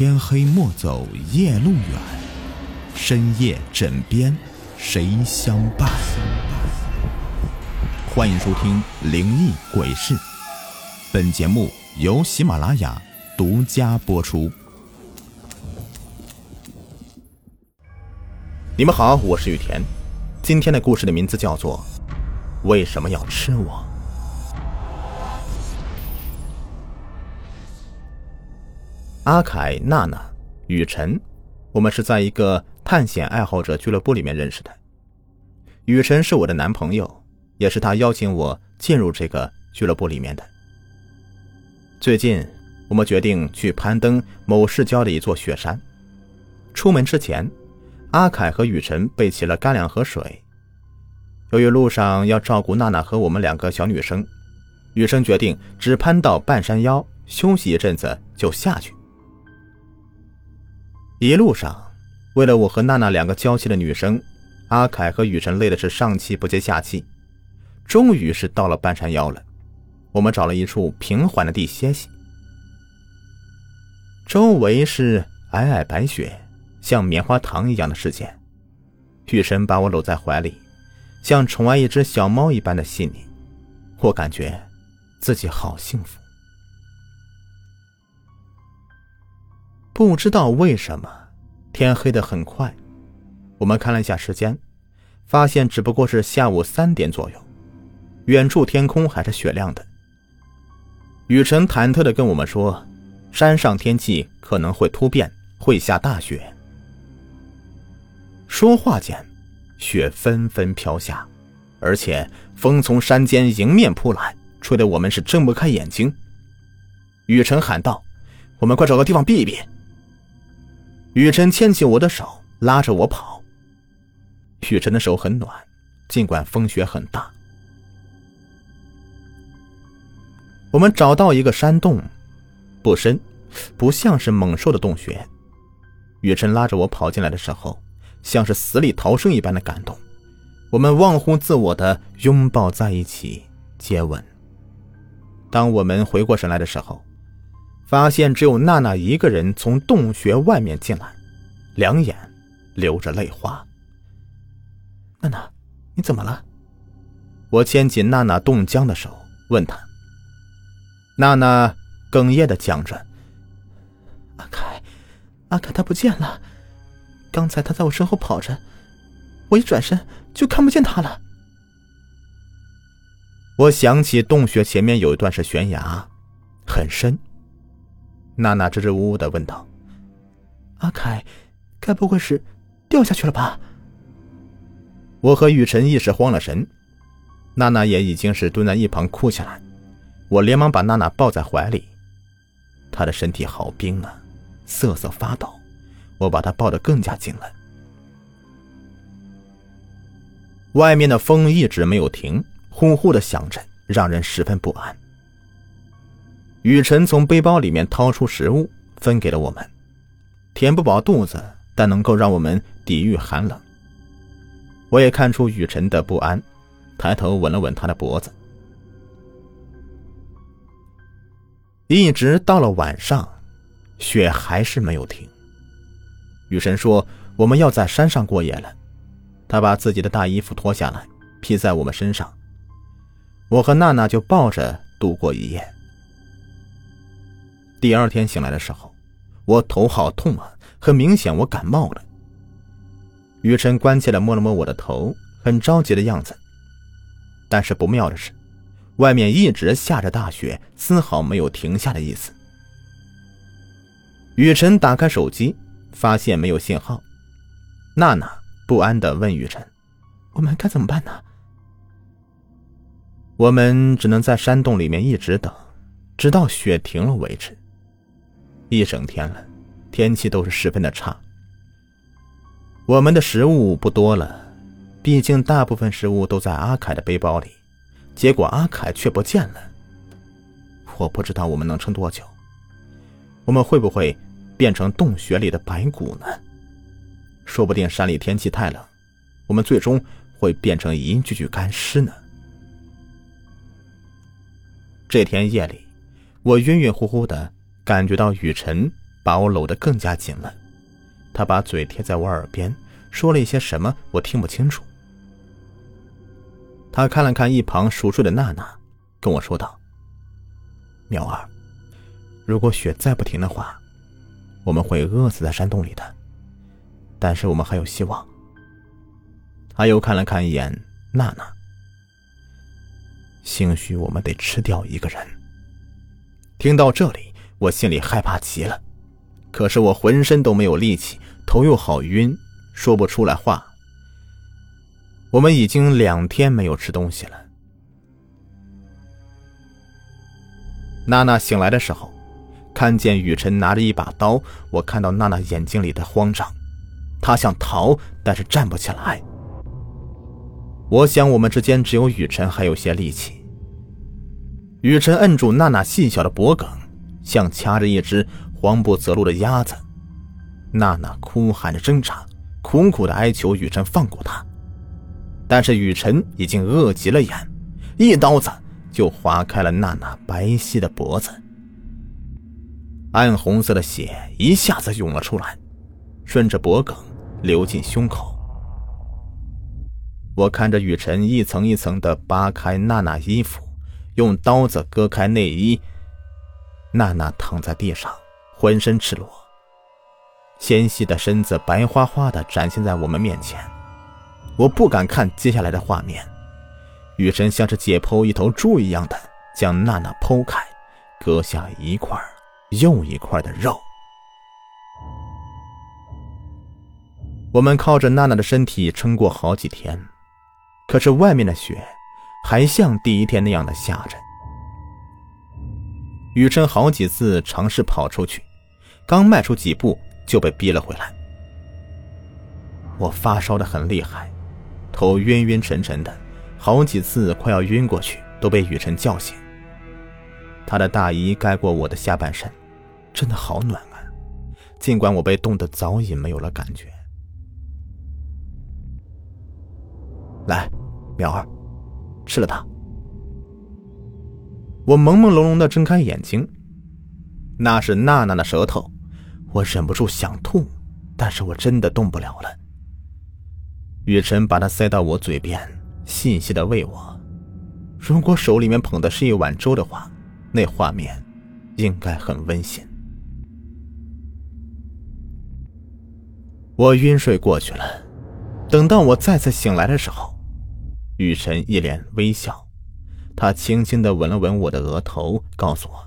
天黑莫走夜路远，深夜枕边谁相伴？欢迎收听《灵异鬼事》，本节目由喜马拉雅独家播出。你们好，我是雨田。今天的故事的名字叫做《为什么要吃我》。阿凯、娜娜、雨辰，我们是在一个探险爱好者俱乐部里面认识的。雨辰是我的男朋友，也是他邀请我进入这个俱乐部里面的。最近，我们决定去攀登某市郊的一座雪山。出门之前，阿凯和雨辰备齐了干粮和水。由于路上要照顾娜娜和我们两个小女生，雨生决定只攀到半山腰休息一阵子就下去。一路上，为了我和娜娜两个娇气的女生，阿凯和雨辰累的是上气不接下气。终于是到了半山腰了，我们找了一处平缓的地歇息。周围是皑皑白雪，像棉花糖一样的世界。雨辰把我搂在怀里，像宠爱一只小猫一般的细腻，我感觉自己好幸福。不知道为什么，天黑的很快。我们看了一下时间，发现只不过是下午三点左右。远处天空还是雪亮的。雨辰忐忑的跟我们说：“山上天气可能会突变，会下大雪。”说话间，雪纷纷飘下，而且风从山间迎面扑来，吹得我们是睁不开眼睛。雨辰喊道：“我们快找个地方避一避。”雨辰牵起我的手，拉着我跑。雨辰的手很暖，尽管风雪很大。我们找到一个山洞，不深，不像是猛兽的洞穴。雨辰拉着我跑进来的时候，像是死里逃生一般的感动。我们忘乎自我的拥抱在一起，接吻。当我们回过神来的时候，发现只有娜娜一个人从洞穴外面进来，两眼流着泪花。娜娜，你怎么了？我牵起娜娜冻僵的手，问她。娜娜哽咽的讲着：“阿凯，阿凯他不见了，刚才他在我身后跑着，我一转身就看不见他了。”我想起洞穴前面有一段是悬崖，很深。娜娜支支吾吾的问道：“阿凯，该不会是掉下去了吧？”我和雨辰一时慌了神，娜娜也已经是蹲在一旁哭起来。我连忙把娜娜抱在怀里，她的身体好冰啊，瑟瑟发抖。我把她抱得更加紧了。外面的风一直没有停，呼呼的响着，让人十分不安。雨辰从背包里面掏出食物，分给了我们，填不饱肚子，但能够让我们抵御寒冷。我也看出雨辰的不安，抬头吻了吻他的脖子。一直到了晚上，雪还是没有停。雨神说：“我们要在山上过夜了。”他把自己的大衣服脱下来，披在我们身上。我和娜娜就抱着度过一夜。第二天醒来的时候，我头好痛啊，很明显我感冒了。雨辰关切的摸了摸我的头，很着急的样子。但是不妙的是，外面一直下着大雪，丝毫没有停下的意思。雨辰打开手机，发现没有信号。娜娜不安的问雨辰：“我们该怎么办呢？”我们只能在山洞里面一直等，直到雪停了为止。一整天了，天气都是十分的差。我们的食物不多了，毕竟大部分食物都在阿凯的背包里，结果阿凯却不见了。我不知道我们能撑多久，我们会不会变成洞穴里的白骨呢？说不定山里天气太冷，我们最终会变成一具具干尸呢。这天夜里，我晕晕乎乎的。感觉到雨辰把我搂得更加紧了。他把嘴贴在我耳边，说了一些什么，我听不清楚。他看了看一旁熟睡的娜娜，跟我说道：“苗儿，如果雪再不停的话，我们会饿死在山洞里的。但是我们还有希望。”他又看了看一眼娜娜，兴许我们得吃掉一个人。听到这里，我心里害怕极了，可是我浑身都没有力气，头又好晕，说不出来话。我们已经两天没有吃东西了。娜娜醒来的时候，看见雨辰拿着一把刀，我看到娜娜眼睛里的慌张，她想逃，但是站不起来。我想我们之间只有雨辰还有些力气。雨辰摁住娜娜细小的脖颈，像掐着一只慌不择路的鸭子。娜娜哭喊着挣扎，苦苦的哀求雨辰放过她。但是雨辰已经饿急了眼，一刀子就划开了娜娜白皙的脖子。暗红色的血一下子涌了出来，顺着脖颈流进胸口。我看着雨辰一层一层的扒开娜娜衣服。用刀子割开内衣，娜娜躺在地上，浑身赤裸，纤细的身子白花花的展现在我们面前。我不敢看接下来的画面，雨神像是解剖一头猪一样的将娜娜剖开，割下一块又一块的肉。我们靠着娜娜的身体撑过好几天，可是外面的雪。还像第一天那样的下着。雨辰好几次尝试跑出去，刚迈出几步就被逼了回来。我发烧的很厉害，头晕晕沉沉的，好几次快要晕过去，都被雨辰叫醒。他的大衣盖过我的下半身，真的好暖啊！尽管我被冻得早已没有了感觉。来，苗儿。吃了它，我朦朦胧胧的睁开眼睛，那是娜娜的舌头，我忍不住想吐，但是我真的动不了了。雨辰把它塞到我嘴边，细细的喂我。如果手里面捧的是一碗粥的话，那画面应该很温馨。我晕睡过去了，等到我再次醒来的时候。雨辰一脸微笑，他轻轻的吻了吻我的额头，告诉我：“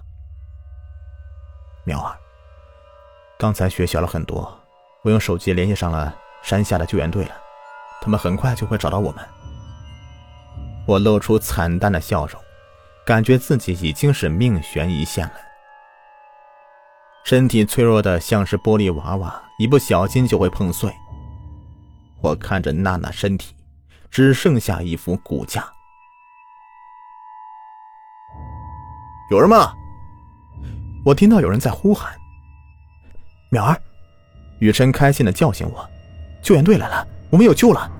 苗儿，刚才雪小了很多，我用手机联系上了山下的救援队了，他们很快就会找到我们。”我露出惨淡的笑容，感觉自己已经是命悬一线了，身体脆弱的像是玻璃娃娃，一不小心就会碰碎。我看着娜娜身体。只剩下一副骨架。有人吗？我听到有人在呼喊。淼儿，雨辰开心的叫醒我：“救援队来了，我们有救了。”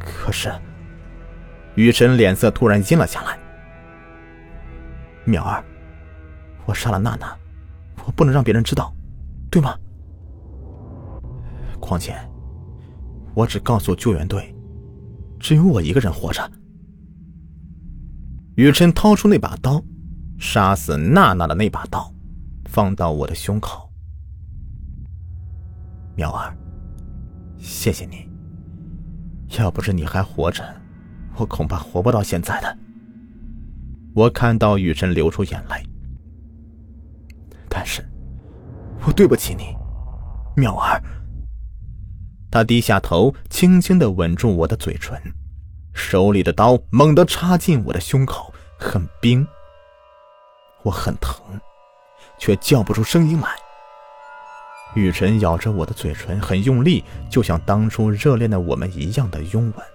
可是，雨辰脸色突然阴了下来。淼儿，我杀了娜娜，我不能让别人知道，对吗？况且。我只告诉救援队，只有我一个人活着。雨辰掏出那把刀，杀死娜娜的那把刀，放到我的胸口。苗儿，谢谢你。要不是你还活着，我恐怕活不到现在的。我看到雨辰流出眼泪，但是，我对不起你，苗儿。他低下头，轻轻的吻住我的嘴唇，手里的刀猛地插进我的胸口，很冰。我很疼，却叫不出声音来。雨辰咬着我的嘴唇，很用力，就像当初热恋的我们一样的拥吻。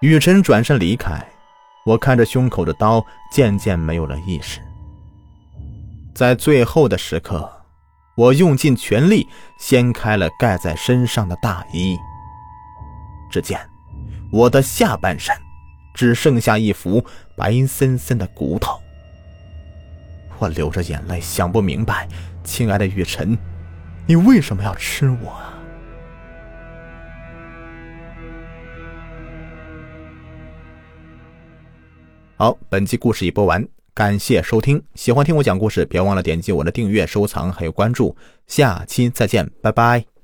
雨辰转身离开，我看着胸口的刀，渐渐没有了意识。在最后的时刻。我用尽全力掀开了盖在身上的大衣，只见我的下半身只剩下一副白森森的骨头。我流着眼泪，想不明白，亲爱的雨辰，你为什么要吃我啊？好，本期故事已播完，感谢收听。喜欢听我讲故事，别忘了点击我的订阅、收藏还有关注。下期再见，拜拜。